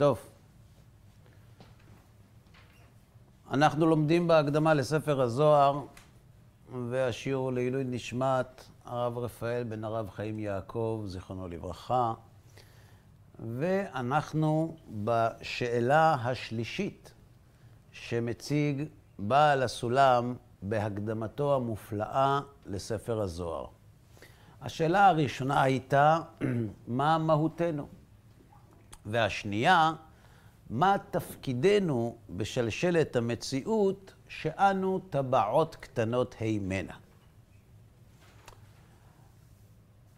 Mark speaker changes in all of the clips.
Speaker 1: טוב. אנחנו לומדים בהקדמה לספר הזוהר, והשיעור לעילוי נשמת הרב רפאל בן הרב חיים יעקב, זיכרונו לברכה. ואנחנו בשאלה השלישית שמציג בעל הסולם בהקדמתו המופלאה לספר הזוהר. השאלה הראשונה הייתה, מה מהותנו? והשנייה, מה תפקידנו בשלשלת המציאות שאנו טבעות קטנות הימנה?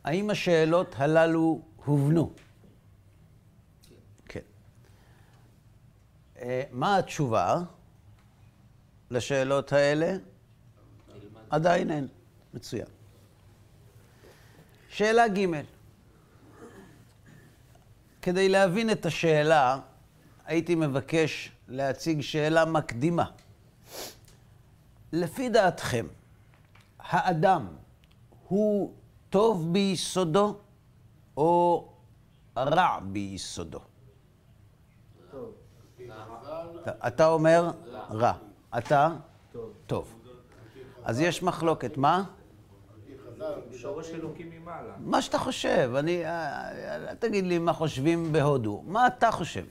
Speaker 1: האם השאלות הללו הובנו? כן. אה, מה התשובה לשאלות האלה? עדיין אין. מצוין. שאלה ג' כדי להבין את השאלה, הייתי מבקש להציג שאלה מקדימה. לפי דעתכם, האדם הוא טוב ביסודו או רע ביסודו? טוב. אתה אומר רע. אתה? טוב. טוב. אז יש מחלוקת. מה?
Speaker 2: שורש אלוקים ממעלה.
Speaker 1: מה שאתה חושב. אני... אל תגיד לי מה חושבים בהודו. מה אתה חושב?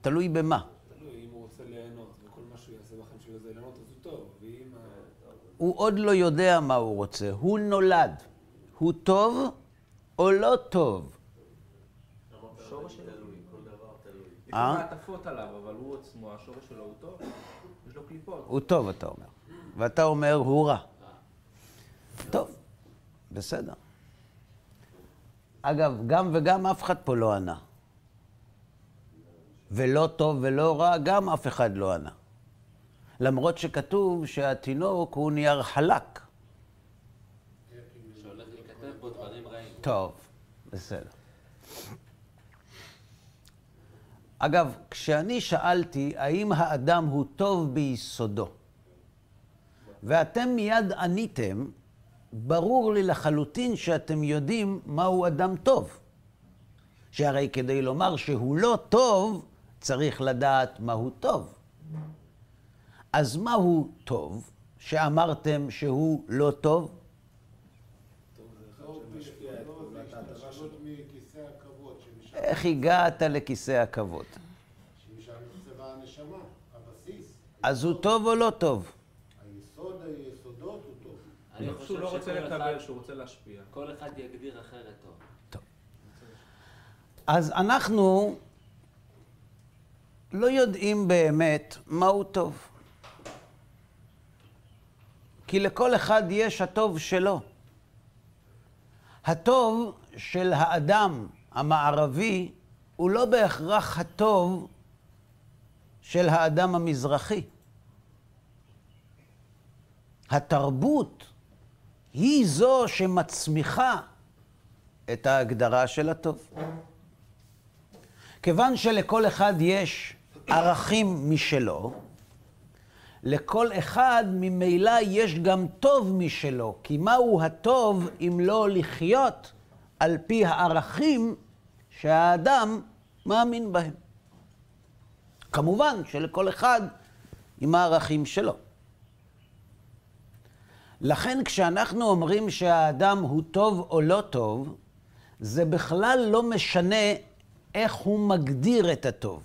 Speaker 1: תלוי במה.
Speaker 3: תלוי, אם הוא רוצה ליהנות, וכל מה שהוא יעשה בחיים שלו זה ליהנות, אז הוא טוב. ואם...
Speaker 1: הוא עוד לא יודע מה הוא רוצה. הוא נולד. הוא טוב או לא טוב?
Speaker 2: שורש אלוהים. יש לו
Speaker 1: אה?
Speaker 2: מעטפות עליו, אבל הוא עצמו, השורש שלו הוא טוב, יש לו קליפות.
Speaker 1: הוא טוב, אתה אומר. ואתה אומר, הוא רע. טוב, בסדר. אגב, גם וגם אף אחד פה לא ענה. ולא טוב ולא רע, גם אף אחד לא ענה. למרות שכתוב שהתינוק הוא נייר חלק. טוב, בסדר. אגב, כשאני שאלתי האם האדם הוא טוב ביסודו, ואתם מיד עניתם, ברור לי לחלוטין שאתם יודעים מהו אדם טוב. שהרי כדי לומר שהוא לא טוב, צריך לדעת מהו טוב. אז מהו טוב שאמרתם שהוא לא טוב? איך הגעת לכיסא הכבוד?
Speaker 4: שמשם נכתבה הנשמה, הבסיס.
Speaker 1: אז הוא טוב או לא טוב?
Speaker 5: אני
Speaker 2: שהוא
Speaker 5: חושב
Speaker 2: לא רוצה לקבל, שהוא רוצה להשפיע.
Speaker 5: כל אחד יגדיר אחרת טוב.
Speaker 1: אז אנחנו לא יודעים באמת מהו טוב. כי לכל אחד יש הטוב שלו. הטוב של האדם המערבי הוא לא בהכרח הטוב של האדם המזרחי. התרבות היא זו שמצמיחה את ההגדרה של הטוב. כיוון שלכל אחד יש ערכים משלו, לכל אחד ממילא יש גם טוב משלו, כי מהו הטוב אם לא לחיות על פי הערכים שהאדם מאמין בהם. כמובן שלכל אחד עם הערכים שלו. לכן כשאנחנו אומרים שהאדם הוא טוב או לא טוב, זה בכלל לא משנה איך הוא מגדיר את הטוב.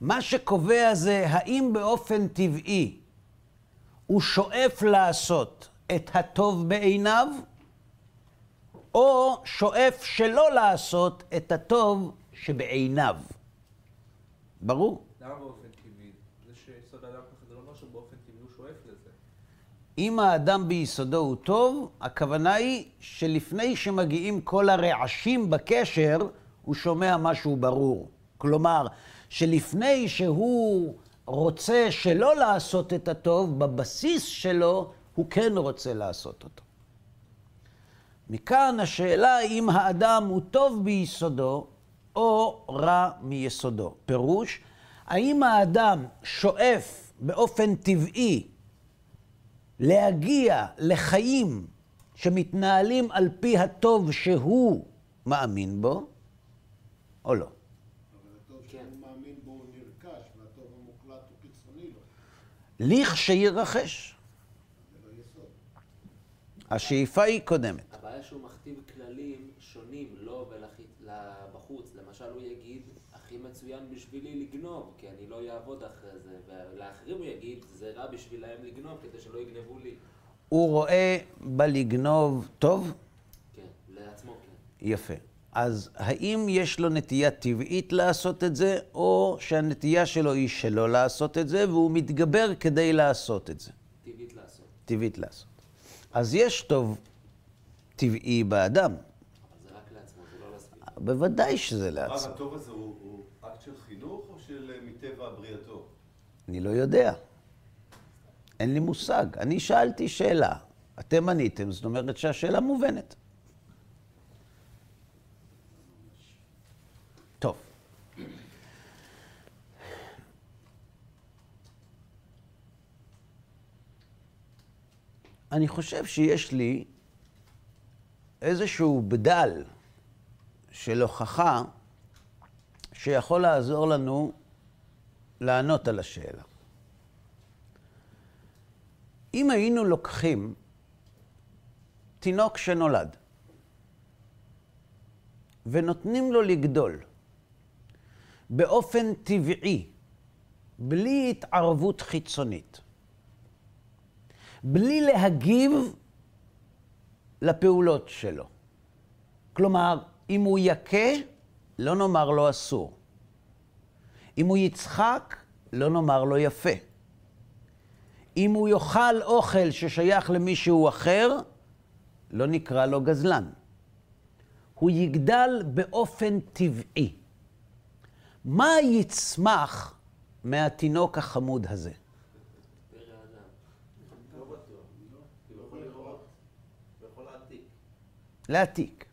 Speaker 1: מה שקובע זה האם באופן טבעי הוא שואף לעשות את הטוב בעיניו, או שואף שלא לעשות את הטוב שבעיניו. ברור?
Speaker 2: למה באופן טבעי? זה שיסוד האדם ככה, זה לא אומר שבאופן טבעי הוא שואף לזה.
Speaker 1: אם האדם ביסודו הוא טוב, הכוונה היא שלפני שמגיעים כל הרעשים בקשר, הוא שומע משהו ברור. כלומר, שלפני שהוא רוצה שלא לעשות את הטוב, בבסיס שלו הוא כן רוצה לעשות אותו. מכאן השאלה אם האדם הוא טוב ביסודו או רע מיסודו. פירוש, האם האדם שואף באופן טבעי להגיע לחיים שמתנהלים על פי הטוב שהוא מאמין בו, או לא?
Speaker 4: אבל הטוב
Speaker 5: כן.
Speaker 4: שהוא מאמין בו הוא נרכש, והטוב המוקלט הוא חיצוני לו.
Speaker 1: לכשיירכש.
Speaker 4: לא.
Speaker 1: השאיפה היא קודמת.
Speaker 5: הבעיה שהוא מכתיב כללים שונים לו ולבחוץ. למשל, הוא יגיד, הכי מצוין בשבילי לגנוב, כי אני לא אעבוד אחרי זה. ולאחרים הוא יגיד, זה רע בשבילהם לגנוב, כדי שלא יגנבו לי.
Speaker 1: הוא רואה בלגנוב טוב?
Speaker 5: כן, לעצמו כן.
Speaker 1: יפה. אז האם יש לו נטייה טבעית לעשות את זה, או שהנטייה שלו היא שלא לעשות את זה, והוא מתגבר כדי לעשות את זה?
Speaker 5: טבעית לעשות.
Speaker 1: טבעית לעשות. אז יש טוב טבעי באדם,
Speaker 5: אבל זה רק לעצמו, זה לא לסביבה.
Speaker 1: בוודאי שזה לעצמו.
Speaker 6: הטוב הזה הוא הוא אקט של חינוך או של אה, מטבע בריאתו?
Speaker 1: אני לא יודע. אין לי מושג. אני שאלתי שאלה. אתם עניתם, זאת אומרת שהשאלה מובנת. טוב. אני חושב שיש לי איזשהו בדל של הוכחה שיכול לעזור לנו לענות על השאלה. אם היינו לוקחים תינוק שנולד ונותנים לו לגדול באופן טבעי, בלי התערבות חיצונית, בלי להגיב לפעולות שלו. כלומר, אם הוא יכה, לא נאמר לו אסור. אם הוא יצחק, לא נאמר לו יפה. אם הוא יאכל אוכל ששייך למישהו אחר, לא נקרא לו גזלן. הוא יגדל באופן טבעי. מה יצמח מהתינוק החמוד הזה?
Speaker 2: להעתיק.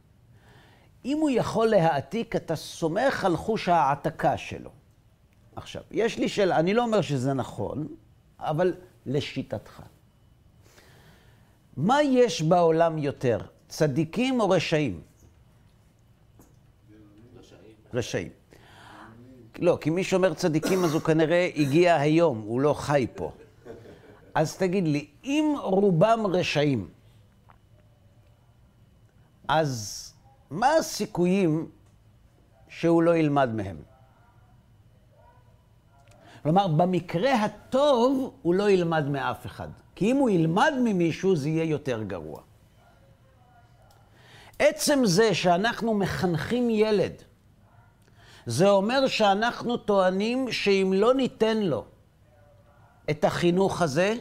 Speaker 1: אם הוא יכול להעתיק, אתה סומך על חוש ההעתקה שלו. עכשיו, יש לי שאלה, אני לא אומר שזה נכון, אבל לשיטתך. מה יש בעולם יותר, צדיקים או רשעים?
Speaker 5: רשעים.
Speaker 1: לא, כי מי שאומר צדיקים אז הוא כנראה הגיע היום, הוא לא חי פה. אז תגיד לי, אם רובם רשעים, אז מה הסיכויים שהוא לא ילמד מהם? כלומר, במקרה הטוב הוא לא ילמד מאף אחד. כי אם הוא ילמד ממישהו, זה יהיה יותר גרוע. עצם זה שאנחנו מחנכים ילד, זה אומר שאנחנו טוענים שאם לא ניתן לו את החינוך הזה,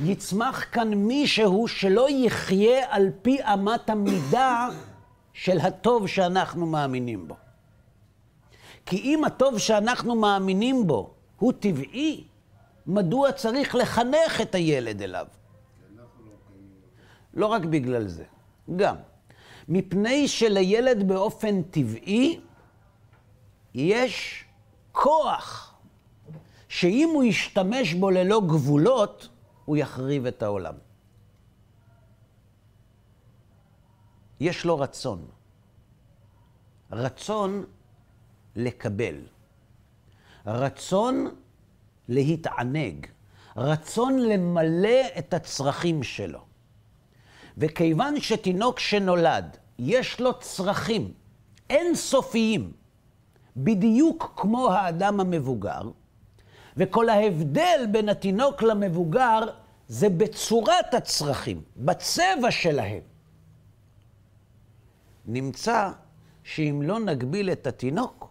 Speaker 1: יצמח כאן מישהו שלא יחיה על פי אמת המידה של הטוב שאנחנו מאמינים בו. כי אם הטוב שאנחנו מאמינים בו הוא טבעי, מדוע צריך לחנך את הילד אליו? לא רק בגלל זה, גם. מפני שלילד באופן טבעי יש כוח שאם הוא ישתמש בו ללא גבולות, הוא יחריב את העולם. יש לו רצון. רצון לקבל. רצון להתענג. רצון למלא את הצרכים שלו. וכיוון שתינוק שנולד, יש לו צרכים אינסופיים, בדיוק כמו האדם המבוגר, וכל ההבדל בין התינוק למבוגר זה בצורת הצרכים, בצבע שלהם. נמצא שאם לא נגביל את התינוק,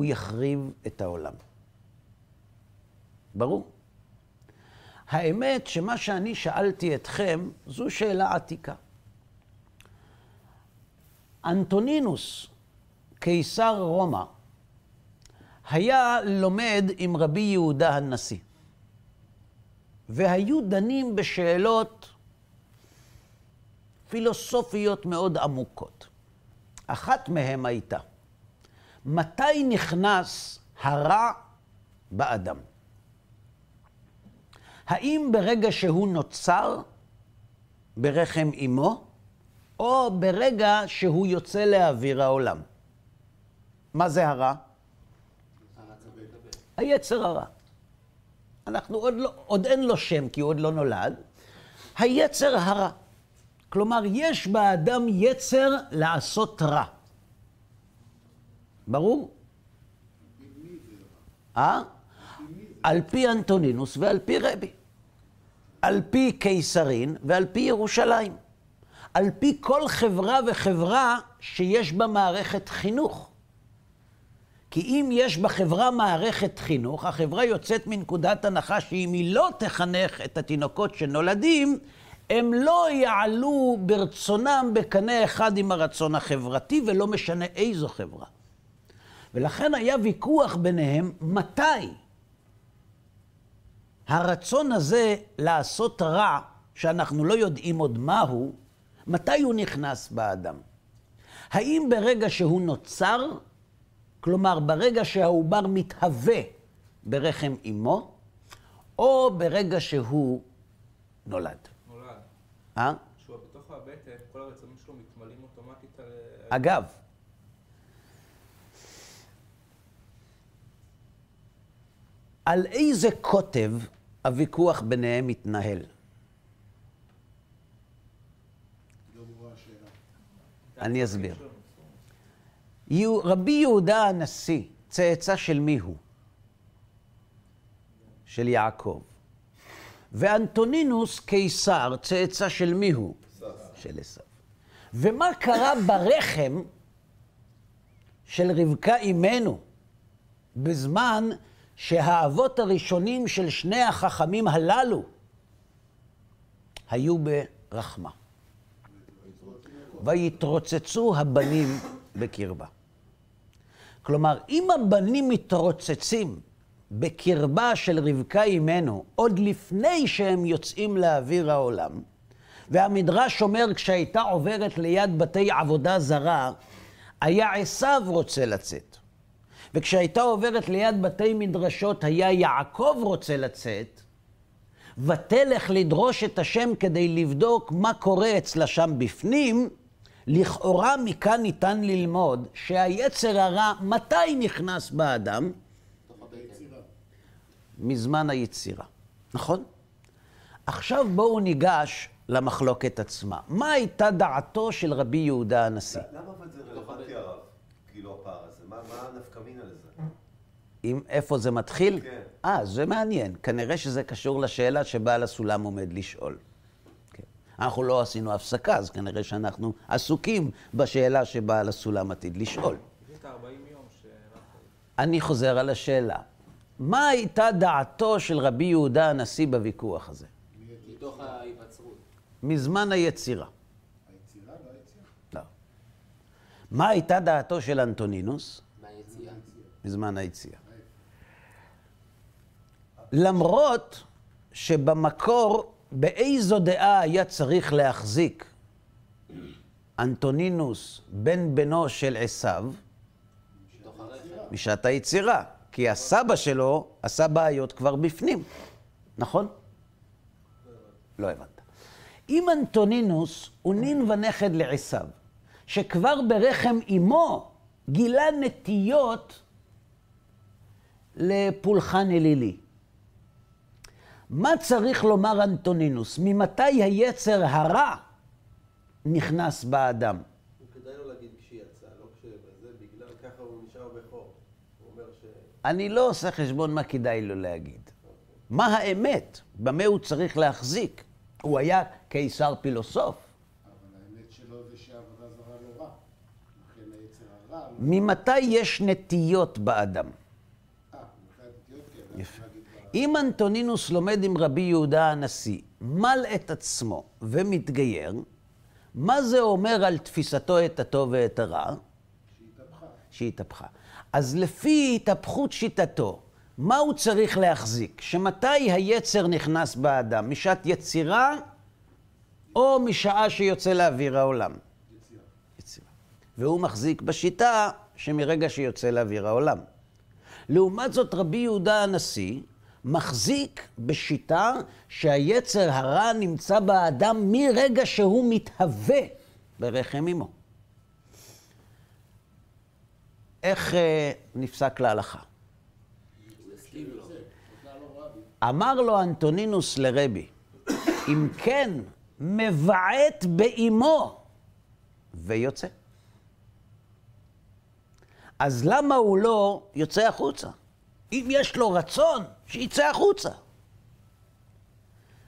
Speaker 1: הוא יחריב את העולם. ברור? האמת שמה שאני שאלתי אתכם זו שאלה עתיקה. אנטונינוס, קיסר רומא, היה לומד עם רבי יהודה הנשיא, והיו דנים בשאלות פילוסופיות מאוד עמוקות. אחת מהן הייתה, מתי נכנס הרע באדם? האם ברגע שהוא נוצר ברחם אמו, או ברגע שהוא יוצא לאוויר העולם? מה זה הרע? היצר הרע. אנחנו עוד, לא, עוד אין לו שם, כי הוא עוד לא נולד. היצר הרע. כלומר, יש באדם יצר לעשות רע. ברור? אה? על פי אנטונינוס ועל פי רבי. על פי קיסרין ועל פי ירושלים. על פי כל חברה וחברה שיש בה מערכת חינוך. כי אם יש בחברה מערכת חינוך, החברה יוצאת מנקודת הנחה שאם היא לא תחנך את התינוקות שנולדים, הם לא יעלו ברצונם בקנה אחד עם הרצון החברתי, ולא משנה איזו חברה. ולכן היה ויכוח ביניהם מתי הרצון הזה לעשות רע, שאנחנו לא יודעים עוד מהו, מתי הוא נכנס באדם? האם ברגע שהוא נוצר, כלומר ברגע שהעובר מתהווה ברחם אמו, או ברגע שהוא נולד?
Speaker 2: נולד.
Speaker 1: אה?
Speaker 2: כשהוא בתוך הבטן, כל הרצונות שלו מתמלאים אוטומטית על...
Speaker 1: אגב, על איזה קוטב הוויכוח ביניהם מתנהל? אני אסביר. רבי יהודה הנשיא, צאצא של מי הוא? של יעקב. ואנטונינוס קיסר, צאצא של מי הוא? של עשיו. ומה קרה ברחם של רבקה אימנו בזמן שהאבות הראשונים של שני החכמים הללו היו ברחמה? ויתרוצצו הבנים בקרבה. כלומר, אם הבנים מתרוצצים בקרבה של רבקה אימנו, עוד לפני שהם יוצאים לאוויר העולם, והמדרש אומר, כשהייתה עוברת ליד בתי עבודה זרה, היה עשיו רוצה לצאת. וכשהייתה עוברת ליד בתי מדרשות, היה יעקב רוצה לצאת, ותלך לדרוש את השם כדי לבדוק מה קורה אצלה שם בפנים, לכאורה מכאן ניתן ללמוד שהיצר הרע, מתי נכנס באדם? מזמן היצירה, נכון? עכשיו בואו ניגש למחלוקת עצמה. מה הייתה דעתו של רבי יהודה הנשיא?
Speaker 6: למה אבל זה רלוונטי הרב? הפער הזה, מה מה הנפקא מינה לזה?
Speaker 1: עם איפה זה מתחיל?
Speaker 6: כן.
Speaker 1: אה, זה מעניין. כנראה שזה קשור לשאלה שבעל הסולם עומד לשאול. כן. אנחנו לא עשינו הפסקה, אז כנראה שאנחנו עסוקים בשאלה שבעל הסולם עתיד לשאול.
Speaker 2: יש את ה-40 יום שרק...
Speaker 1: אני חוזר על השאלה. מה הייתה דעתו של רבי יהודה הנשיא בוויכוח הזה?
Speaker 5: מתוך ההיווצרות.
Speaker 1: מזמן היצירה.
Speaker 4: היצירה לא היצירה.
Speaker 1: לא. מה הייתה דעתו של אנטונינוס? מזמן היציאה. למרות שבמקור, באיזו דעה היה צריך להחזיק אנטונינוס, בן בנו של עשיו. משעת היצירה. כי הסבא שלו עשה בעיות כבר בפנים, נכון? לא הבנת. אם אנטונינוס הוא נין ונכד לעשיו, שכבר ברחם אמו גילה נטיות לפולחן אלילי. מה צריך לומר אנטונינוס? ממתי היצר הרע נכנס באדם?
Speaker 7: לא.
Speaker 1: אני לא עושה חשבון מה כדאי לו להגיד. מה האמת? במה הוא צריך להחזיק? הוא היה קיסר פילוסוף.
Speaker 4: אבל האמת שלו זה שעבודה זרה לא רע. לכן היצר הרע... לא-
Speaker 1: ממתי יש נטיות באדם?
Speaker 4: אה, מבחינת נטיות כן.
Speaker 1: יפה. אם אנטונינוס לומד עם רבי יהודה הנשיא, מל את עצמו ומתגייר, מה זה אומר על תפיסתו את הטוב ואת הרע?
Speaker 4: שהתהפכה.
Speaker 1: שהתהפכה. אז לפי התהפכות שיטתו, מה הוא צריך להחזיק? שמתי היצר נכנס באדם? משעת יצירה או משעה שיוצא לאוויר העולם?
Speaker 4: יצירה.
Speaker 1: יצירה. והוא מחזיק בשיטה שמרגע שיוצא לאוויר העולם. לעומת זאת, רבי יהודה הנשיא מחזיק בשיטה שהיצר הרע נמצא באדם מרגע שהוא מתהווה ברחם אמו. איך אה, נפסק להלכה? אמר לו אנטונינוס לרבי, אם כן, מבעט באימו ויוצא. אז למה הוא לא יוצא החוצה? אם יש לו רצון, שיצא החוצה.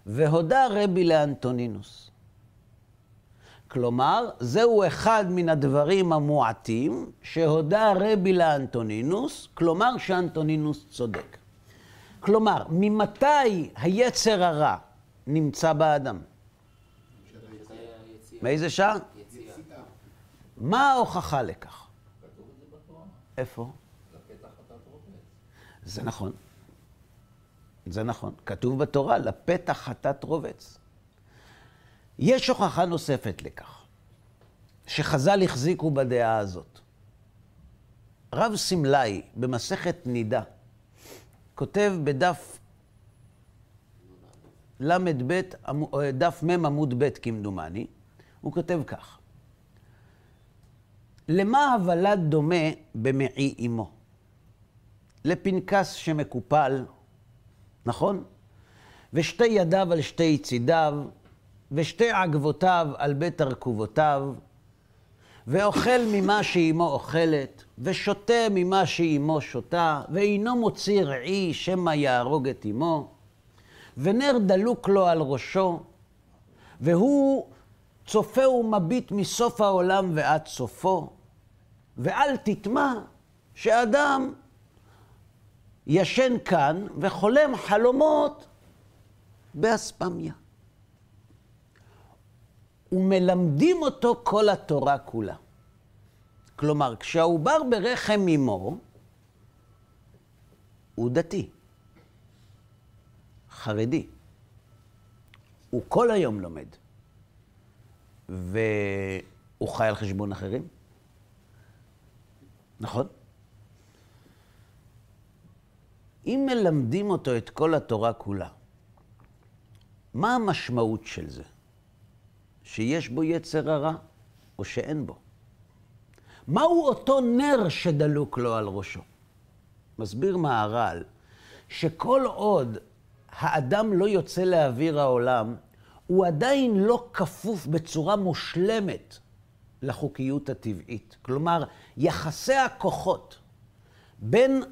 Speaker 1: והודה רבי לאנטונינוס. כלומר, זהו אחד מן הדברים המועטים שהודה רבי לאנטונינוס, כלומר שאנטונינוס צודק. כלומר, ממתי היצר הרע נמצא באדם? מאיזה שעה?
Speaker 5: יציאה.
Speaker 1: מה ההוכחה לכך? איפה? זה נכון. זה נכון. כתוב בתורה, לפתח חטאת רובץ. יש הוכחה נוספת לכך, שחז"ל החזיקו בדעה הזאת. רב סמלאי במסכת נידה כותב בדף ל"ב, דף מ' עמוד ב' כמדומני, הוא כותב כך: למה הוולד דומה במעי אמו? לפנקס שמקופל, נכון? ושתי ידיו על שתי צידיו, ושתי עגבותיו על בית ארכובותיו, ואוכל ממה שאימו אוכלת, ושותה ממה שאימו שותה, ואינו מוציא רעי שמא יהרוג את אמו, ונר דלוק לו על ראשו, והוא צופה ומביט מסוף העולם ועד סופו, ואל תטמע שאדם ישן כאן וחולם חלומות באספמיה. ומלמדים אותו כל התורה כולה. כלומר, כשהעובר ברחם אמו, הוא דתי, חרדי. הוא כל היום לומד. והוא חי על חשבון אחרים. נכון? אם מלמדים אותו את כל התורה כולה, מה המשמעות של זה? שיש בו יצר הרע או שאין בו? מהו אותו נר שדלוק לו על ראשו? מסביר מהר"ל שכל עוד האדם לא יוצא לאוויר העולם, הוא עדיין לא כפוף בצורה מושלמת לחוקיות הטבעית. כלומר, יחסי הכוחות בין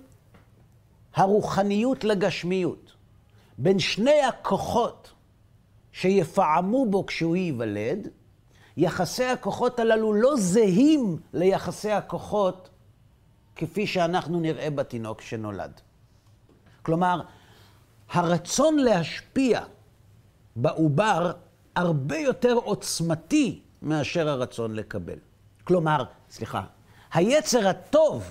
Speaker 1: הרוחניות לגשמיות, בין שני הכוחות שיפעמו בו כשהוא ייוולד, יחסי הכוחות הללו לא זהים ליחסי הכוחות כפי שאנחנו נראה בתינוק שנולד. כלומר, הרצון להשפיע בעובר הרבה יותר עוצמתי מאשר הרצון לקבל. כלומר, סליחה, היצר הטוב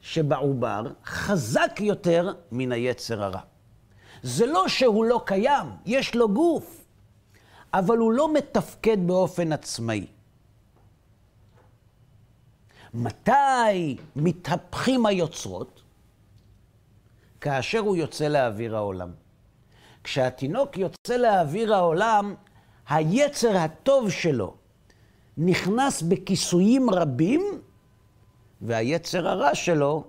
Speaker 1: שבעובר חזק יותר מן היצר הרע. זה לא שהוא לא קיים, יש לו גוף, אבל הוא לא מתפקד באופן עצמאי. מתי מתהפכים היוצרות? כאשר הוא יוצא לאוויר העולם. כשהתינוק יוצא לאוויר העולם, היצר הטוב שלו נכנס בכיסויים רבים, והיצר הרע שלו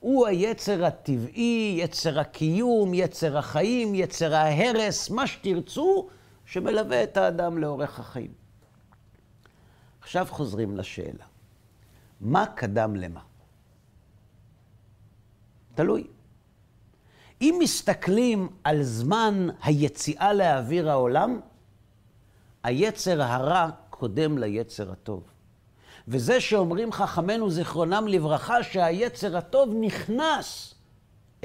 Speaker 1: הוא היצר הטבעי, יצר הקיום, יצר החיים, יצר ההרס, מה שתרצו, שמלווה את האדם לאורך החיים. עכשיו חוזרים לשאלה, מה קדם למה? תלוי. אם מסתכלים על זמן היציאה לאוויר העולם, היצר הרע קודם ליצר הטוב. וזה שאומרים חכמינו זיכרונם לברכה שהיצר הטוב נכנס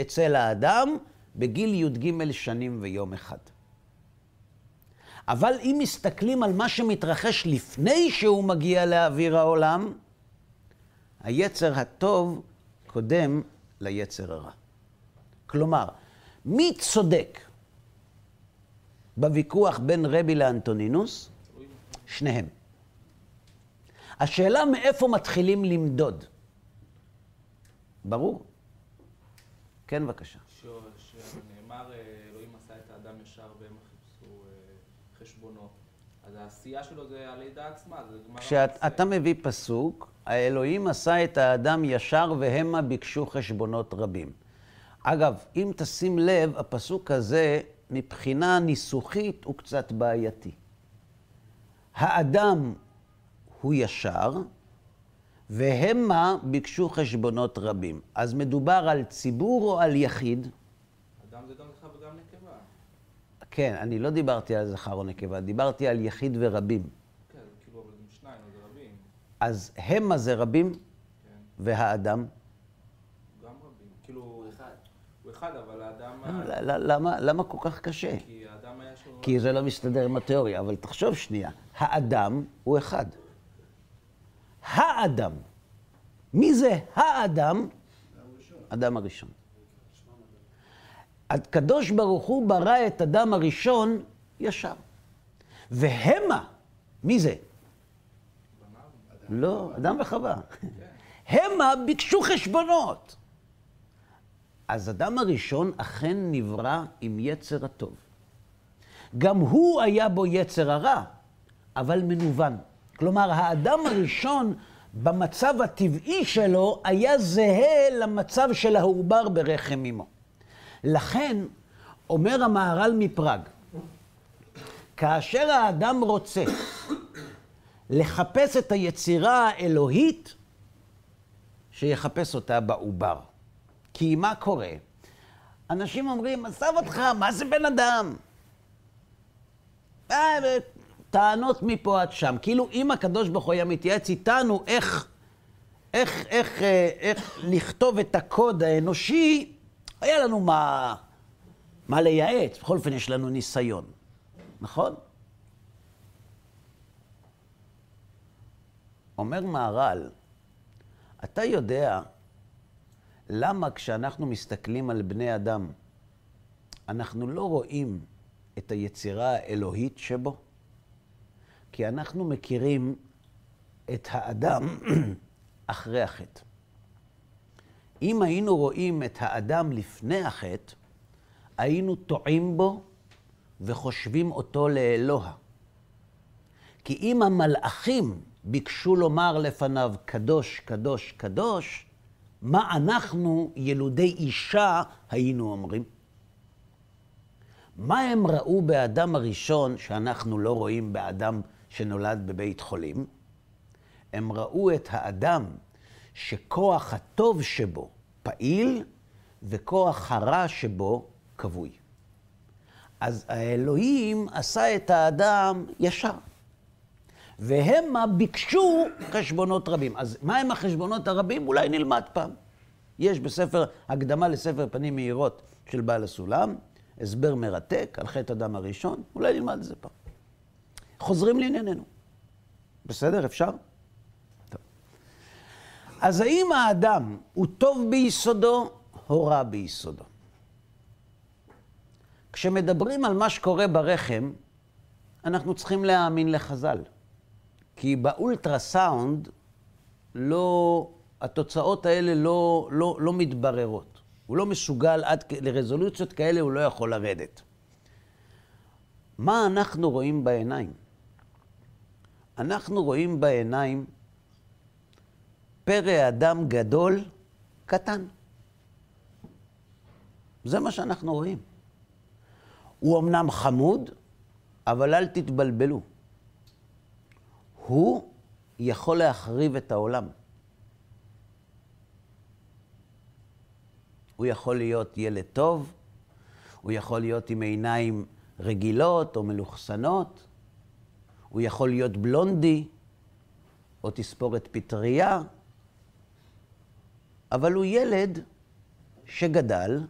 Speaker 1: אצל האדם בגיל י"ג שנים ויום אחד. אבל אם מסתכלים על מה שמתרחש לפני שהוא מגיע לאוויר העולם, היצר הטוב קודם ליצר הרע. כלומר, מי צודק בוויכוח בין רבי לאנטונינוס? שניהם. השאלה מאיפה מתחילים למדוד. ברור? כן, בבקשה.
Speaker 2: שנאמר, אה, אלוהים עשה את האדם ישר והם חיפשו אה, חשבונות. אז העשייה שלו זה הלידה עצמה, זה גמר
Speaker 1: כשאתה מביא פסוק, האלוהים עשה את האדם ישר והמה ביקשו חשבונות רבים. אגב, אם תשים לב, הפסוק הזה, מבחינה ניסוחית, הוא קצת בעייתי. האדם הוא ישר, והמה ביקשו חשבונות רבים. אז מדובר על ציבור או על יחיד?
Speaker 2: אדם זה גם זכר וגם נקבה.
Speaker 1: כן, אני לא דיברתי על זכר או נקבה, דיברתי על יחיד ורבים.
Speaker 2: כן, כאילו, אבל עם שניים, זה רבים.
Speaker 1: אז המה זה רבים,
Speaker 2: כן,
Speaker 1: והאדם?
Speaker 2: גם רבים. כאילו,
Speaker 5: הוא אחד.
Speaker 2: הוא אחד, אבל האדם...
Speaker 1: למה, למה כל כך קשה?
Speaker 2: כי האדם היה שלו...
Speaker 1: כי זה לא מסתדר עם התיאוריה, אבל תחשוב שנייה, האדם הוא אחד. האדם. מי זה האדם? אדם הראשון. הקדוש ברוך הוא ברא את אדם הראשון ישר. והמה, מי זה? לא, אדם וחווה. המה ביקשו חשבונות. אז אדם הראשון אכן נברא עם יצר הטוב. גם הוא היה בו יצר הרע, אבל מנוון. כלומר, האדם הראשון במצב הטבעי שלו היה זהה למצב של העובר ברחם אמו. לכן, אומר המהר"ל מפראג, כאשר האדם רוצה לחפש את היצירה האלוהית, שיחפש אותה בעובר. כי מה קורה? אנשים אומרים, עזב אותך, מה זה בן אדם? אה, טענות מפה עד שם. כאילו, אם הקדוש ברוך הוא היה מתייעץ איתנו איך, איך, איך, אה, איך לכתוב את הקוד האנושי, היה לנו מה, מה לייעץ. בכל אופן, יש לנו ניסיון. נכון? אומר מהר"ל, אתה יודע למה כשאנחנו מסתכלים על בני אדם, אנחנו לא רואים את היצירה האלוהית שבו? כי אנחנו מכירים את האדם אחרי החטא. אם היינו רואים את האדם לפני החטא, היינו טועים בו וחושבים אותו לאלוה. כי אם המלאכים ביקשו לומר לפניו קדוש, קדוש, קדוש, מה אנחנו, ילודי אישה, היינו אומרים? מה הם ראו באדם הראשון שאנחנו לא רואים באדם שנולד בבית חולים? הם ראו את האדם שכוח הטוב שבו פעיל וכוח הרע שבו כבוי. אז האלוהים עשה את האדם ישר. והמה ביקשו חשבונות רבים. אז מה הם החשבונות הרבים? אולי נלמד פעם. יש בספר, הקדמה לספר פנים מהירות של בעל הסולם, הסבר מרתק על חטא אדם הראשון, אולי נלמד את זה פעם. חוזרים לענייננו. בסדר? אפשר? אז האם האדם הוא טוב ביסודו או רע ביסודו? כשמדברים על מה שקורה ברחם, אנחנו צריכים להאמין לחז"ל. כי באולטרסאונד לא, התוצאות האלה לא, לא, לא מתבררות. הוא לא מסוגל עד לרזולוציות כאלה, הוא לא יכול לרדת. מה אנחנו רואים בעיניים? אנחנו רואים בעיניים פרא אדם גדול, קטן. זה מה שאנחנו רואים. הוא אמנם חמוד, אבל אל תתבלבלו. הוא יכול להחריב את העולם. הוא יכול להיות ילד טוב, הוא יכול להיות עם עיניים רגילות או מלוכסנות, הוא יכול להיות בלונדי או תספורת פטריה, אבל הוא ילד שגדל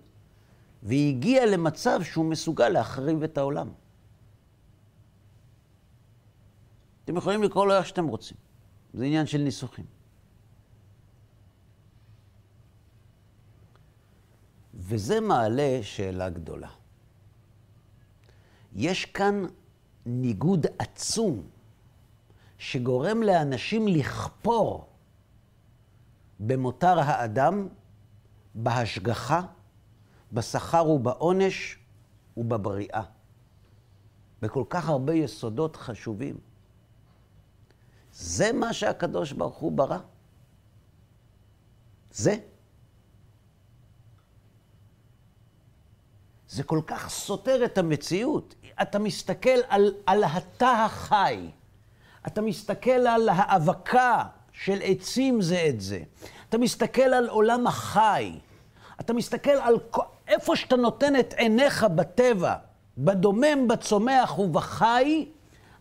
Speaker 1: והגיע למצב שהוא מסוגל להחריב את העולם. אתם יכולים לקרוא לו איך שאתם רוצים. זה עניין של ניסוחים. וזה מעלה שאלה גדולה. יש כאן ניגוד עצום שגורם לאנשים לכפור במותר האדם, בהשגחה, בשכר ובעונש ובבריאה. בכל כך הרבה יסודות חשובים. זה מה שהקדוש ברוך הוא ברא. זה. זה כל כך סותר את המציאות. אתה מסתכל על, על התא החי, אתה מסתכל על האבקה של עצים זה את זה, אתה מסתכל על עולם החי, אתה מסתכל על איפה שאתה נותן את עיניך בטבע, בדומם, בצומח ובחי,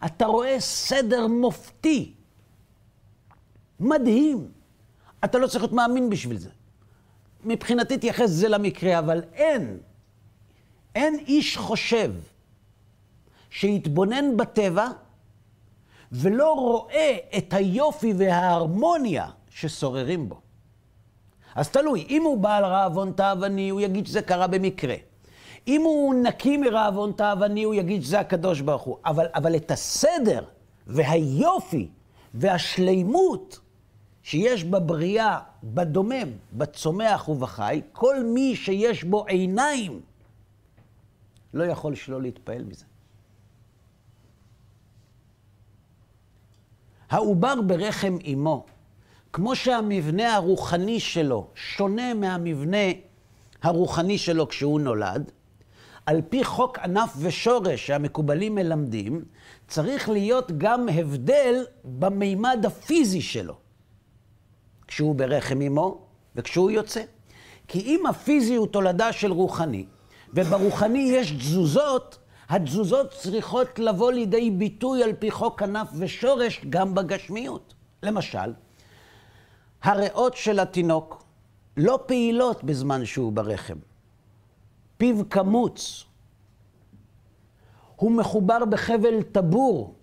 Speaker 1: אתה רואה סדר מופתי. מדהים. אתה לא צריך להיות מאמין בשביל זה. מבחינתי תייחס זה למקרה, אבל אין, אין איש חושב שיתבונן בטבע ולא רואה את היופי וההרמוניה ששוררים בו. אז תלוי, אם הוא בעל רעבון תאווני, הוא יגיד שזה קרה במקרה. אם הוא נקי מרעבון תאווני, הוא יגיד שזה הקדוש ברוך הוא. אבל, אבל את הסדר והיופי והשלימות שיש בבריאה, בדומם, בצומח ובחי, כל מי שיש בו עיניים לא יכול שלא להתפעל מזה. העובר ברחם אמו, כמו שהמבנה הרוחני שלו שונה מהמבנה הרוחני שלו כשהוא נולד, על פי חוק ענף ושורש שהמקובלים מלמדים, צריך להיות גם הבדל במימד הפיזי שלו, כשהוא ברחם אמו וכשהוא יוצא. כי אם הפיזי הוא תולדה של רוחני, וברוחני יש תזוזות, התזוזות צריכות לבוא לידי ביטוי על פי חוק ענף ושורש גם בגשמיות. למשל, הריאות של התינוק לא פעילות בזמן שהוא ברחם. פיו קמוץ. הוא מחובר בחבל טבור,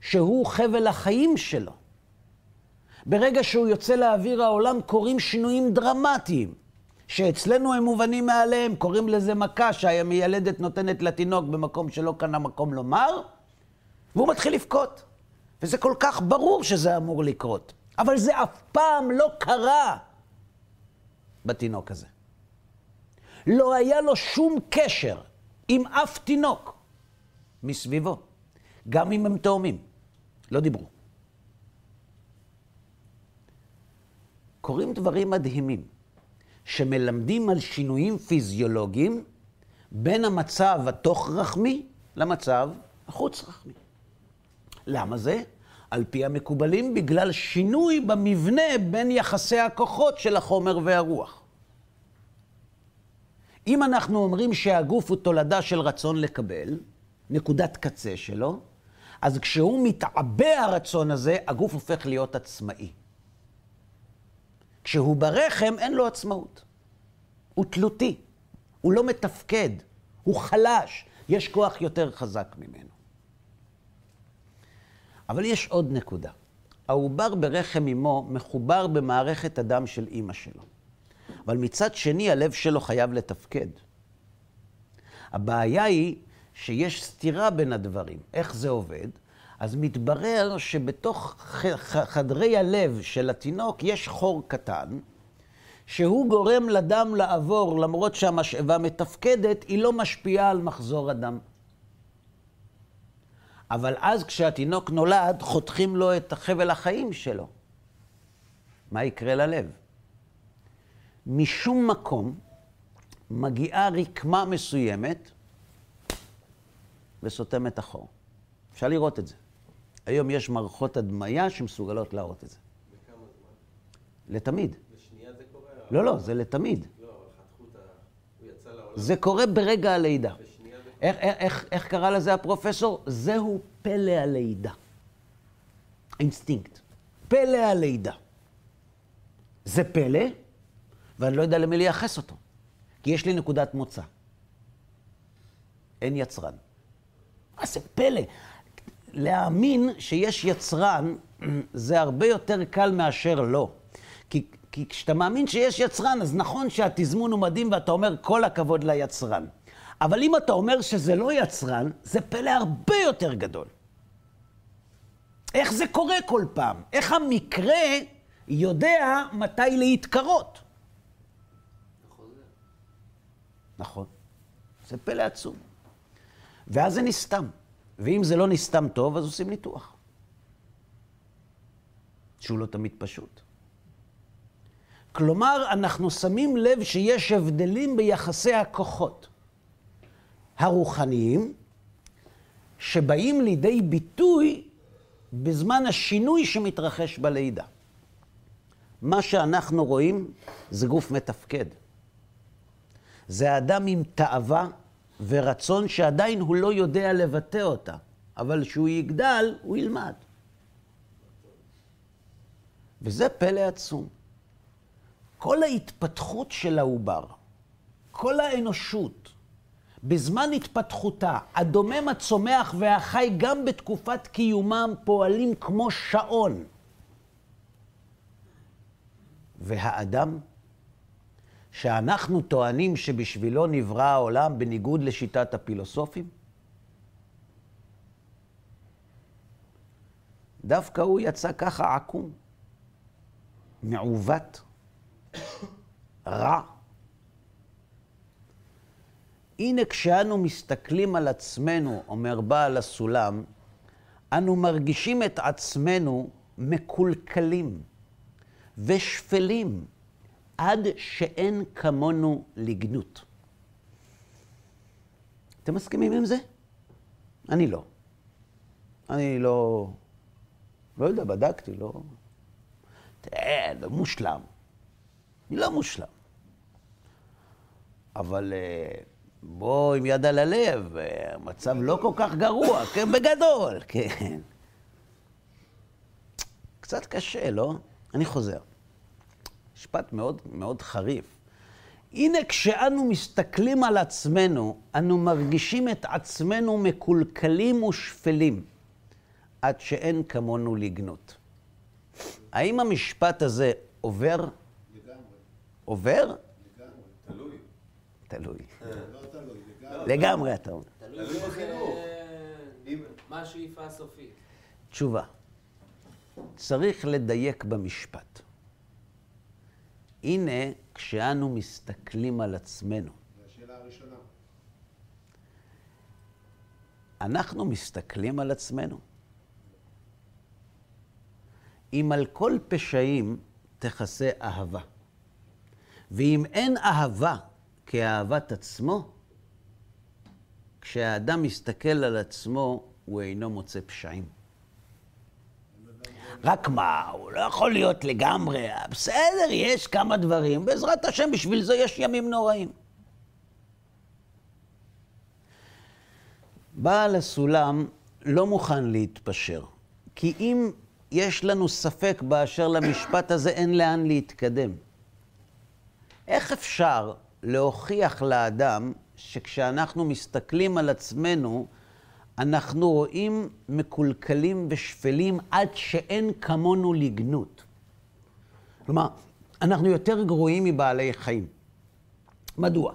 Speaker 1: שהוא חבל החיים שלו. ברגע שהוא יוצא לאוויר העולם קורים שינויים דרמטיים, שאצלנו הם מובנים מאליהם, קוראים לזה מכה שהמיילדת נותנת לתינוק במקום שלא כאן המקום לומר, והוא מתחיל לבכות. וזה כל כך ברור שזה אמור לקרות. אבל זה אף פעם לא קרה בתינוק הזה. לא היה לו שום קשר עם אף תינוק מסביבו, גם אם הם תאומים. לא דיברו. קורים דברים מדהימים, שמלמדים על שינויים פיזיולוגיים בין המצב התוך-רחמי למצב החוץ-רחמי. למה זה? על פי המקובלים, בגלל שינוי במבנה בין יחסי הכוחות של החומר והרוח. אם אנחנו אומרים שהגוף הוא תולדה של רצון לקבל, נקודת קצה שלו, אז כשהוא מתעבה הרצון הזה, הגוף הופך להיות עצמאי. כשהוא ברחם, אין לו עצמאות. הוא תלותי, הוא לא מתפקד, הוא חלש, יש כוח יותר חזק ממנו. אבל יש עוד נקודה. העובר ברחם אמו מחובר במערכת הדם של אימא שלו. אבל מצד שני, הלב שלו חייב לתפקד. הבעיה היא שיש סתירה בין הדברים. איך זה עובד? אז מתברר שבתוך חדרי הלב של התינוק יש חור קטן, שהוא גורם לדם לעבור, למרות שהמשאבה מתפקדת, היא לא משפיעה על מחזור הדם. אבל אז כשהתינוק נולד, חותכים לו את חבל החיים שלו. מה יקרה ללב? משום מקום מגיעה רקמה מסוימת וסותמת החור. אפשר לראות את זה. היום יש מערכות הדמיה שמסוגלות להראות את זה.
Speaker 7: בכמה זמן?
Speaker 1: לתמיד.
Speaker 7: בשנייה זה קורה?
Speaker 1: לא, לא, זה לתמיד.
Speaker 7: לא.
Speaker 1: זה קורה ברגע הלידה. איך, איך, איך, איך קרא לזה הפרופסור? זהו פלא הלידה. אינסטינקט. פלא הלידה. זה פלא, ואני לא יודע למי לייחס אותו. כי יש לי נקודת מוצא. אין יצרן. מה זה פלא? להאמין שיש יצרן זה הרבה יותר קל מאשר לא. כי, כי כשאתה מאמין שיש יצרן, אז נכון שהתזמון הוא מדהים ואתה אומר כל הכבוד ליצרן. אבל אם אתה אומר שזה לא יצרן, זה פלא הרבה יותר גדול. איך זה קורה כל פעם? איך המקרה יודע מתי להתקרות? נכון. זה פלא עצום. ואז זה נסתם. ואם זה לא נסתם טוב, אז עושים ניתוח. שהוא לא תמיד פשוט. כלומר, אנחנו שמים לב שיש הבדלים ביחסי הכוחות הרוחניים, שבאים לידי ביטוי בזמן השינוי שמתרחש בלידה. מה שאנחנו רואים זה גוף מתפקד. זה אדם עם תאווה ורצון שעדיין הוא לא יודע לבטא אותה, אבל כשהוא יגדל, הוא ילמד. וזה פלא עצום. כל ההתפתחות של העובר, כל האנושות, בזמן התפתחותה, הדומם, הצומח והחי, גם בתקופת קיומם, פועלים כמו שעון. והאדם, שאנחנו טוענים שבשבילו נברא העולם בניגוד לשיטת הפילוסופים, דווקא הוא יצא ככה עקום, מעוות, רע. הנה כשאנו מסתכלים על עצמנו, אומר בעל הסולם, אנו מרגישים את עצמנו מקולקלים ושפלים עד שאין כמונו לגנות. אתם מסכימים עם זה? אני לא. אני לא... לא יודע, בדקתי, לא... תראה, לא מושלם. אני לא מושלם. אבל אה, בוא עם יד על הלב, אה, המצב לא כל כך גרוע, כן, בגדול, כן. קצת קשה, לא? אני חוזר. משפט מאוד מאוד חריף. הנה כשאנו מסתכלים על עצמנו, אנו מרגישים את עצמנו מקולקלים ושפלים, עד שאין כמונו לגנות. האם המשפט הזה עובר?
Speaker 4: לגמרי,
Speaker 1: עובר?
Speaker 4: לגמרי.
Speaker 6: תלוי.
Speaker 1: תלוי.
Speaker 4: לא תלוי, לגמרי.
Speaker 1: לגמרי, אתה אומר.
Speaker 5: תלוי
Speaker 6: בחינוך.
Speaker 5: מה השאיפה הסופית.
Speaker 1: תשובה. צריך לדייק במשפט. הנה, כשאנו מסתכלים על עצמנו,
Speaker 4: זו השאלה הראשונה.
Speaker 1: אנחנו מסתכלים על עצמנו. אם על כל פשעים תכסה אהבה, ואם אין אהבה כאהבת עצמו, כשהאדם מסתכל על עצמו, הוא אינו מוצא פשעים. רק מה, הוא לא יכול להיות לגמרי, בסדר, יש כמה דברים, בעזרת השם, בשביל זה יש ימים נוראים. בעל הסולם לא מוכן להתפשר, כי אם יש לנו ספק באשר למשפט הזה, אין לאן להתקדם. איך אפשר להוכיח לאדם שכשאנחנו מסתכלים על עצמנו, אנחנו רואים מקולקלים ושפלים עד שאין כמונו לגנות? כלומר, אנחנו יותר גרועים מבעלי חיים. מדוע?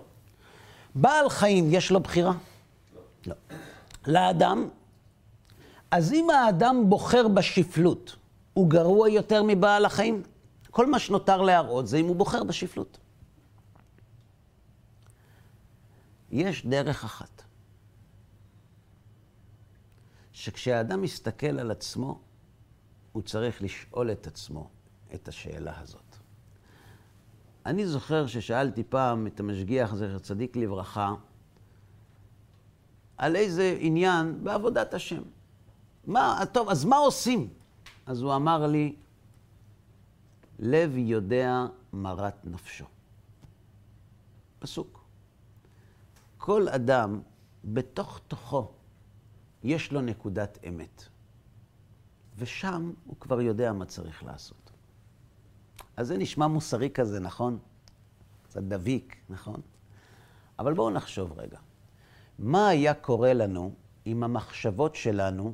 Speaker 1: בעל חיים, יש לו בחירה? לא. לאדם, אז אם האדם בוחר בשפלות, הוא גרוע יותר מבעל החיים? כל מה שנותר להראות זה אם הוא בוחר בשפלות. יש דרך אחת, שכשהאדם מסתכל על עצמו, הוא צריך לשאול את עצמו את השאלה הזאת. אני זוכר ששאלתי פעם את המשגיח, זכר צדיק לברכה, על איזה עניין בעבודת השם. מה, טוב, אז מה עושים? אז הוא אמר לי, לב יודע מרת נפשו. פסוק. כל אדם, בתוך תוכו, יש לו נקודת אמת. ושם הוא כבר יודע מה צריך לעשות. אז זה נשמע מוסרי כזה, נכון? קצת דביק, נכון? אבל בואו נחשוב רגע. מה היה קורה לנו אם המחשבות שלנו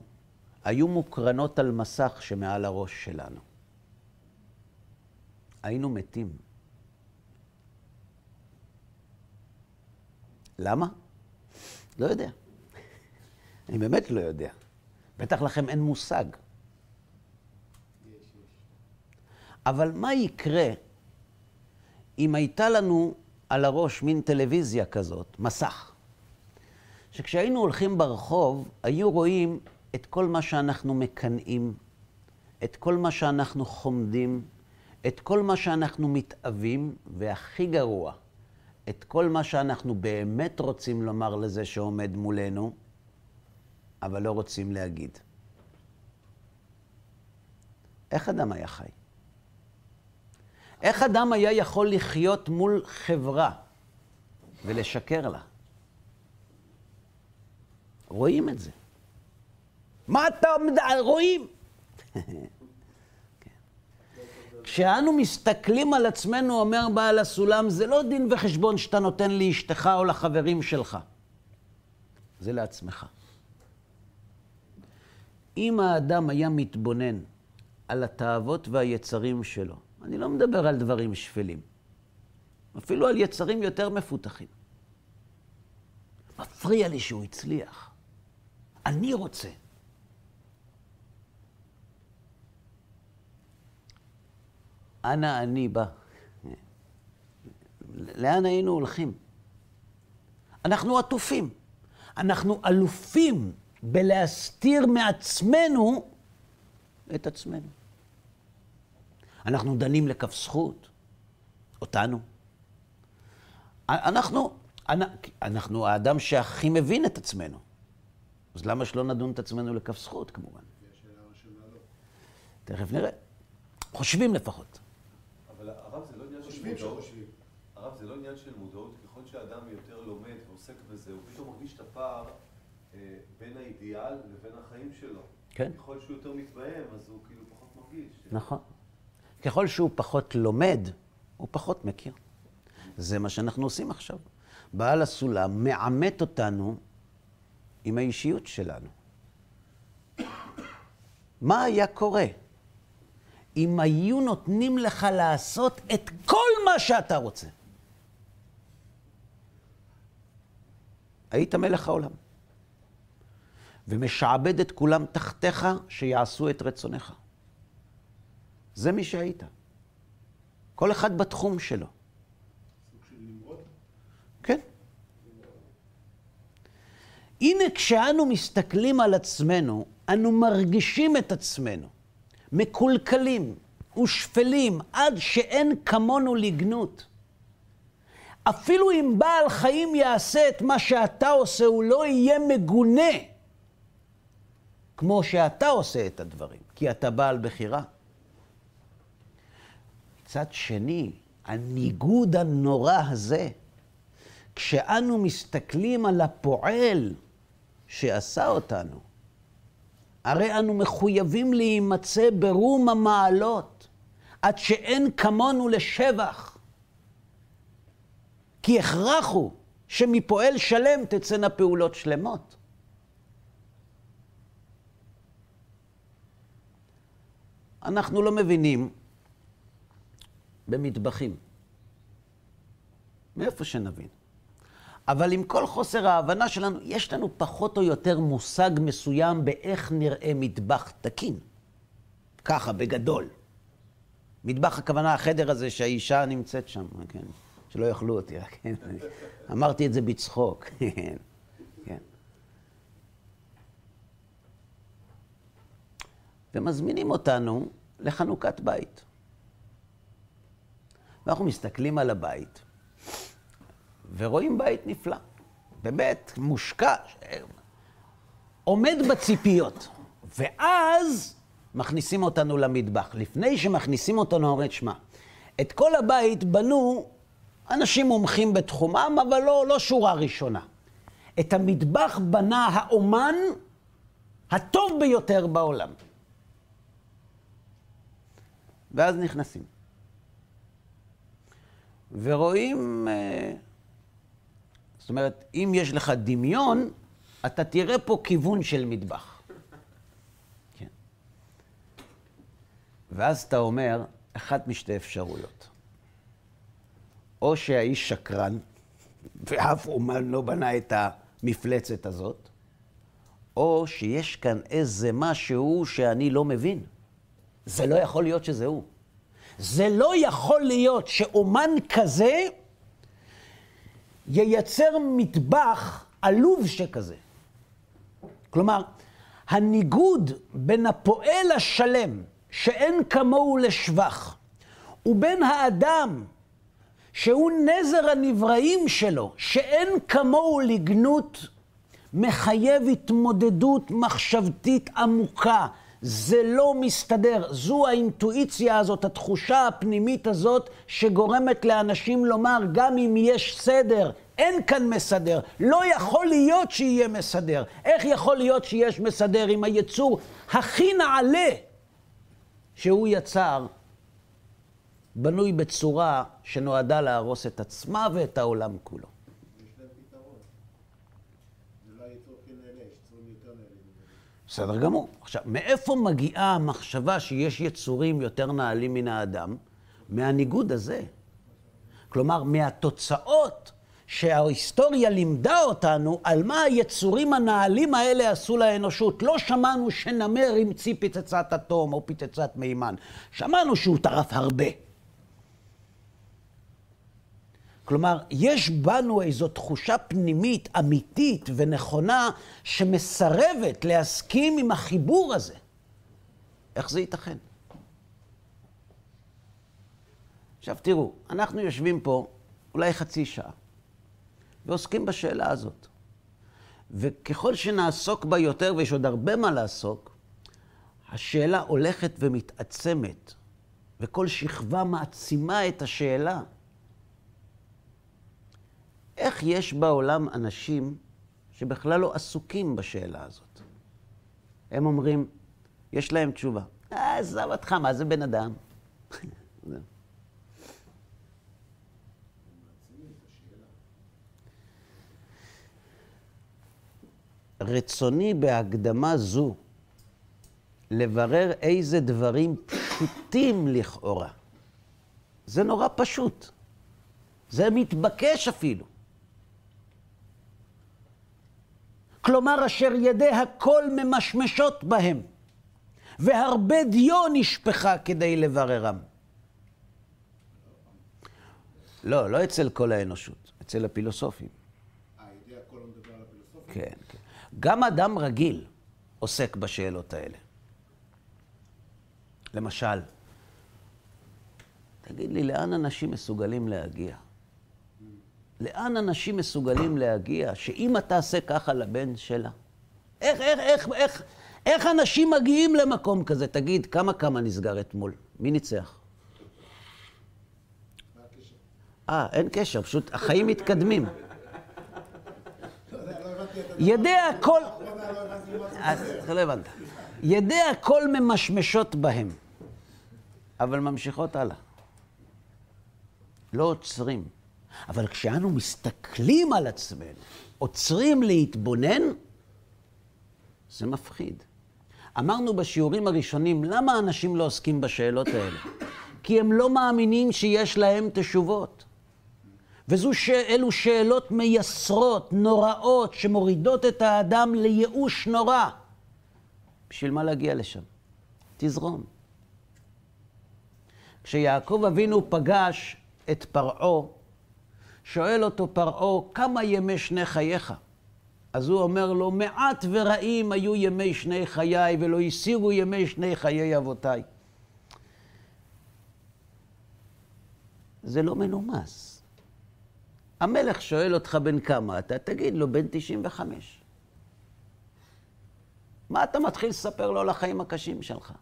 Speaker 1: היו מוקרנות על מסך שמעל הראש שלנו? היינו מתים. למה? לא יודע. אני באמת לא יודע. בטח לכם אין מושג. אבל מה יקרה אם הייתה לנו על הראש מין טלוויזיה כזאת, מסך, שכשהיינו הולכים ברחוב, היו רואים את כל מה שאנחנו מקנאים, את כל מה שאנחנו חומדים, את כל מה שאנחנו מתאווים, והכי גרוע, את כל מה שאנחנו באמת רוצים לומר לזה שעומד מולנו, אבל לא רוצים להגיד. איך אדם היה חי? איך אדם היה יכול לחיות מול חברה ולשקר לה? רואים את זה. מה אתה. רואים. כשאנו מסתכלים על עצמנו, אומר בעל הסולם, זה לא דין וחשבון שאתה נותן לאשתך או לחברים שלך. זה לעצמך. אם האדם היה מתבונן על התאוות והיצרים שלו, אני לא מדבר על דברים שפלים, אפילו על יצרים יותר מפותחים. מפריע לי שהוא הצליח. אני רוצה. אנה אני בא. לאן היינו הולכים? אנחנו עטופים. אנחנו אלופים בלהסתיר מעצמנו את עצמנו. אנחנו דנים לכף זכות, אותנו. אנחנו, אנחנו האדם שהכי מבין את עצמנו. אז למה שלא נדון את עצמנו לכף זכות, כמובן? תכף נראה. חושבים לפחות.
Speaker 6: אבל הרב זה לא עניין של
Speaker 4: חושבים
Speaker 6: מודעות.
Speaker 4: שחושבים.
Speaker 6: הרב זה לא עניין של מודעות, ככל שאדם יותר לומד ועוסק בזה, הוא פתאום מרגיש את הפער בין האידיאל לבין החיים שלו.
Speaker 1: כן.
Speaker 6: ככל שהוא יותר מתבהם, אז הוא כאילו פחות מרגיש.
Speaker 1: נכון. ככל שהוא פחות לומד, הוא פחות מכיר. זה מה שאנחנו עושים עכשיו. בעל הסולם מעמת אותנו עם האישיות שלנו. מה היה קורה אם היו נותנים לך לעשות את כל מה שאתה רוצה? היית מלך העולם. ומשעבד את כולם תחתיך שיעשו את רצונך. זה מי שהיית. כל אחד בתחום שלו. כן. הנה כשאנו מסתכלים על עצמנו, אנו מרגישים את עצמנו מקולקלים ושפלים עד שאין כמונו לגנות. אפילו אם בעל חיים יעשה את מה שאתה עושה, הוא לא יהיה מגונה כמו שאתה עושה את הדברים, כי אתה בעל בחירה. מצד שני, הניגוד הנורא הזה, כשאנו מסתכלים על הפועל שעשה אותנו, הרי אנו מחויבים להימצא ברום המעלות, עד שאין כמונו לשבח. כי הכרח הוא שמפועל שלם תצאנה פעולות שלמות. אנחנו לא מבינים במטבחים. מאיפה שנבין. אבל עם כל חוסר ההבנה שלנו, יש לנו פחות או יותר מושג מסוים באיך נראה מטבח תקין. ככה, בגדול. מטבח הכוונה החדר הזה שהאישה נמצאת שם, כן? שלא יאכלו אותי, כן? אמרתי את זה בצחוק, כן. כן. ומזמינים אותנו לחנוכת בית. ואנחנו מסתכלים על הבית, ורואים בית נפלא. באמת, מושקע, עומד בציפיות. ואז מכניסים אותנו למטבח. לפני שמכניסים אותנו, אומרים, שמע, את כל הבית בנו אנשים מומחים בתחומם, אבל לא, לא שורה ראשונה. את המטבח בנה האומן הטוב ביותר בעולם. ואז נכנסים. ורואים, אה, זאת אומרת, אם יש לך דמיון, אתה תראה פה כיוון של מטבח. כן. ואז אתה אומר, אחת משתי אפשרויות. או שהאיש שקרן, ואף אומן לא בנה את המפלצת הזאת, או שיש כאן איזה משהו שאני לא מבין. זה לא יכול להיות שזה הוא. זה לא יכול להיות שאומן כזה ייצר מטבח עלוב שכזה. כלומר, הניגוד בין הפועל השלם, שאין כמוהו לשבח, ובין האדם, שהוא נזר הנבראים שלו, שאין כמוהו לגנות, מחייב התמודדות מחשבתית עמוקה. זה לא מסתדר. זו האינטואיציה הזאת, התחושה הפנימית הזאת, שגורמת לאנשים לומר, גם אם יש סדר, אין כאן מסדר. לא יכול להיות שיהיה מסדר. איך יכול להיות שיש מסדר אם היצור הכי נעלה שהוא יצר, בנוי בצורה שנועדה להרוס את עצמה ואת העולם כולו?
Speaker 4: יש להם פתרון. זה לא היצור הכי נעלה, יש יצורים יותר נעלים. ממנו.
Speaker 1: בסדר גמור. עכשיו, מאיפה מגיעה המחשבה שיש יצורים יותר נעלים מן האדם? מהניגוד הזה. כלומר, מהתוצאות שההיסטוריה לימדה אותנו על מה היצורים הנעלים האלה עשו לאנושות. לא שמענו שנמר המציא פצצת אטום או פצצת מימן. שמענו שהוא טרף הרבה. כלומר, יש בנו איזו תחושה פנימית, אמיתית ונכונה, שמסרבת להסכים עם החיבור הזה. איך זה ייתכן? עכשיו תראו, אנחנו יושבים פה אולי חצי שעה, ועוסקים בשאלה הזאת. וככל שנעסוק בה יותר, ויש עוד הרבה מה לעסוק, השאלה הולכת ומתעצמת, וכל שכבה מעצימה את השאלה. איך יש בעולם אנשים שבכלל לא עסוקים בשאלה הזאת? הם אומרים, יש להם תשובה. אה, עזב אותך, מה זה בן אדם? רצוני בהקדמה זו לברר איזה דברים פשוטים לכאורה. זה נורא פשוט. זה מתבקש אפילו. כלומר, אשר ידי הכל ממשמשות בהם, והרבה דיו נשפכה כדי לבררם. לא, לא אצל כל האנושות, אצל הפילוסופים.
Speaker 4: אה, ידי הכל לא מדבר על הפילוסופיה?
Speaker 1: כן, כן. גם אדם רגיל עוסק בשאלות האלה. למשל, תגיד לי, לאן אנשים מסוגלים להגיע? לאן אנשים מסוגלים להגיע שאם אתה תעשה ככה לבן שלה? איך, איך, איך, איך, איך אנשים מגיעים למקום כזה? תגיד, כמה כמה נסגר אתמול? מי ניצח? אה, אין קשר, פשוט החיים מתקדמים. ידי הכל... אתה לא הבנת. ידי הכל ממשמשות בהם, אבל ממשיכות הלאה. לא עוצרים. אבל כשאנו מסתכלים על עצמנו, עוצרים להתבונן, זה מפחיד. אמרנו בשיעורים הראשונים, למה אנשים לא עוסקים בשאלות האלה? כי הם לא מאמינים שיש להם תשובות. ואלו שאלות מייסרות, נוראות, שמורידות את האדם לייאוש נורא. בשביל מה להגיע לשם? תזרום. כשיעקב אבינו פגש את פרעה, שואל אותו פרעה, כמה ימי שני חייך? אז הוא אומר לו, מעט ורעים היו ימי שני חיי, ולא הסירו ימי שני חיי אבותיי. זה לא מנומס. המלך שואל אותך בן כמה אתה, תגיד לו, בן 95. מה אתה מתחיל לספר לו על החיים הקשים שלך?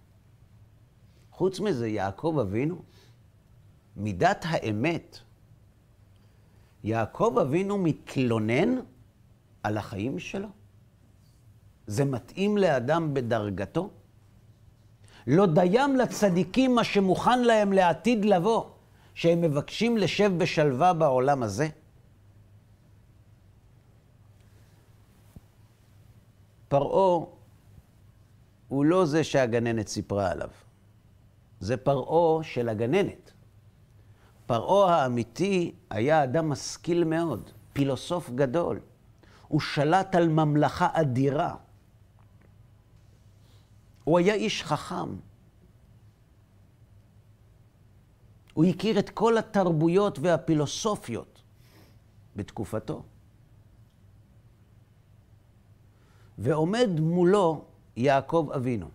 Speaker 1: חוץ מזה, יעקב אבינו, מידת האמת, יעקב אבינו מתלונן על החיים שלו? זה מתאים לאדם בדרגתו? לא דיים לצדיקים מה שמוכן להם לעתיד לבוא, שהם מבקשים לשב בשלווה בעולם הזה? פרעה הוא לא זה שהגננת סיפרה עליו. זה פרעה של הגננת. פרעה האמיתי היה אדם משכיל מאוד, פילוסוף גדול. הוא שלט על ממלכה אדירה. הוא היה איש חכם. הוא הכיר את כל התרבויות והפילוסופיות בתקופתו. ועומד מולו יעקב אבינו.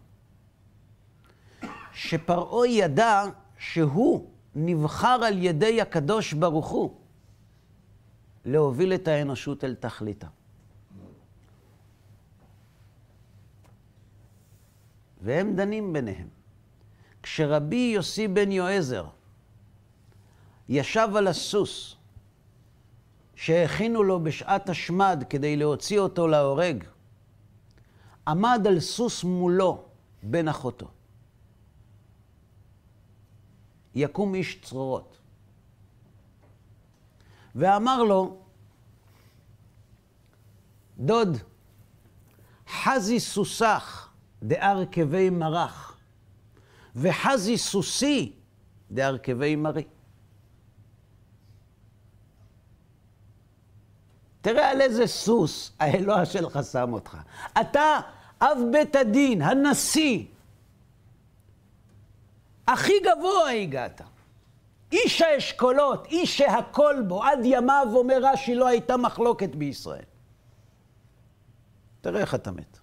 Speaker 1: שפרעה ידע שהוא נבחר על ידי הקדוש ברוך הוא להוביל את האנושות אל תכליתה. והם דנים ביניהם. כשרבי יוסי בן יועזר ישב על הסוס שהכינו לו בשעת השמד כדי להוציא אותו להורג, עמד על סוס מולו בן אחותו. יקום איש צרורות. ואמר לו, דוד, חזי סוסך דארכבי מרח, וחזי סוסי דארכבי מרי. תראה על איזה סוס האלוה שלך שם אותך. אתה אב בית הדין, הנשיא. הכי גבוה הגעת. איש האשכולות, איש שהכל בו, עד ימיו, אומר רש"י, לא הייתה מחלוקת בישראל. תראה איך אתה מת.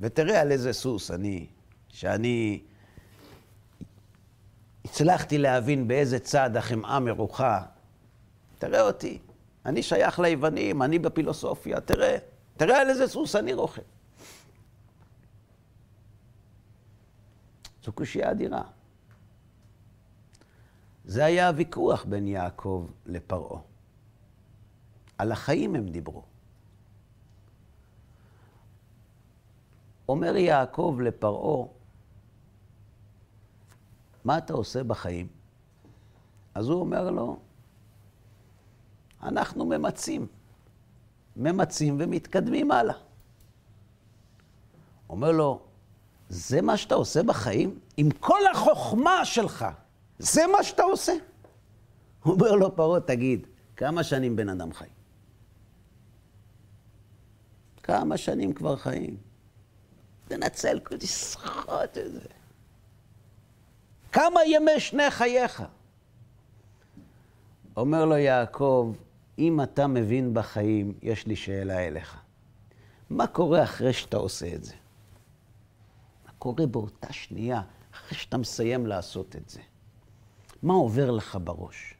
Speaker 1: ותראה על איזה סוס אני, שאני הצלחתי להבין באיזה צד החמאה מרוחה. תראה אותי, אני שייך ליוונים, אני בפילוסופיה, תראה, תראה על איזה סוס אני רוכב. זו קושייה אדירה. זה היה הוויכוח בין יעקב לפרעה. על החיים הם דיברו. אומר יעקב לפרעה, מה אתה עושה בחיים? אז הוא אומר לו, אנחנו ממצים. ממצים ומתקדמים הלאה. אומר לו, זה מה שאתה עושה בחיים? עם כל החוכמה שלך, זה מה שאתה עושה? אומר לו פרעה, תגיד, כמה שנים בן אדם חי? כמה שנים כבר חיים? תנצל, תסחוט את זה. כמה ימי שני חייך? אומר לו יעקב, אם אתה מבין בחיים, יש לי שאלה אליך. מה קורה אחרי שאתה עושה את זה? קורה באותה שנייה, אחרי שאתה מסיים לעשות את זה? מה עובר לך בראש?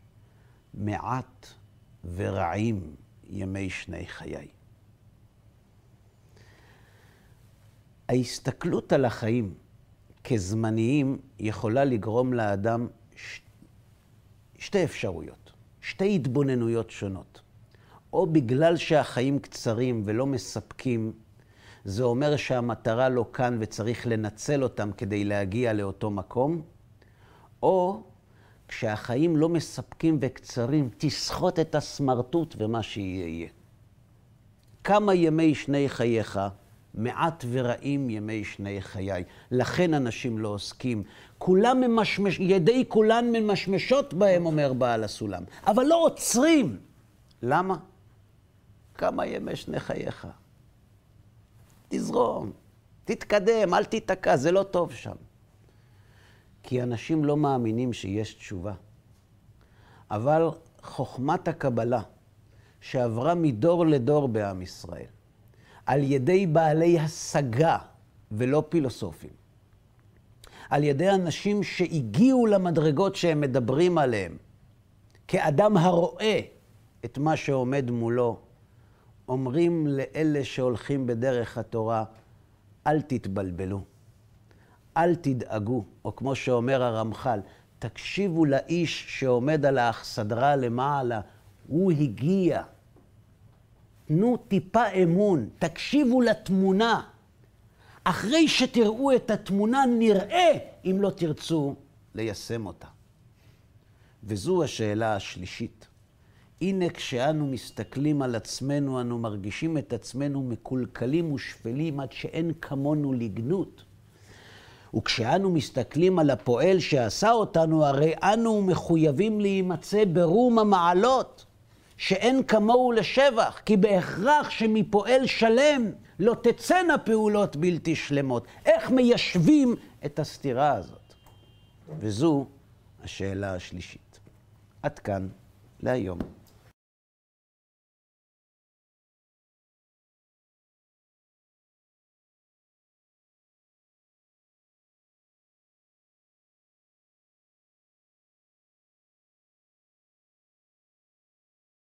Speaker 1: מעט ורעים ימי שני חיי. ההסתכלות על החיים כזמניים יכולה לגרום לאדם ש... שתי אפשרויות, שתי התבוננויות שונות. או בגלל שהחיים קצרים ולא מספקים, זה אומר שהמטרה לא כאן וצריך לנצל אותם כדי להגיע לאותו מקום, או כשהחיים לא מספקים וקצרים, תסחוט את הסמרטוט ומה שיהיה יהיה. כמה ימי שני חייך מעט ורעים ימי שני חיי. לכן אנשים לא עוסקים. כולם ממשמש, ידי כולן ממשמשות בהם, אומר בעל הסולם. אבל לא עוצרים. למה? כמה ימי שני חייך. תזרום, תתקדם, אל תיתקע, זה לא טוב שם. כי אנשים לא מאמינים שיש תשובה. אבל חוכמת הקבלה, שעברה מדור לדור בעם ישראל, על ידי בעלי השגה ולא פילוסופים. על ידי אנשים שהגיעו למדרגות שהם מדברים עליהם, כאדם הרואה את מה שעומד מולו, אומרים לאלה שהולכים בדרך התורה, אל תתבלבלו, אל תדאגו, או כמו שאומר הרמח"ל, תקשיבו לאיש שעומד על האכסדרה למעלה, הוא הגיע. תנו טיפה אמון, תקשיבו לתמונה. אחרי שתראו את התמונה, נראה אם לא תרצו ליישם אותה. וזו השאלה השלישית. הנה כשאנו מסתכלים על עצמנו, אנו מרגישים את עצמנו מקולקלים ושפלים עד שאין כמונו לגנות. וכשאנו מסתכלים על הפועל שעשה אותנו, הרי אנו מחויבים להימצא ברום המעלות. שאין כמוהו לשבח, כי בהכרח שמפועל שלם לא תצאנה פעולות בלתי שלמות. איך מיישבים את הסתירה הזאת? וזו השאלה השלישית. עד כאן להיום.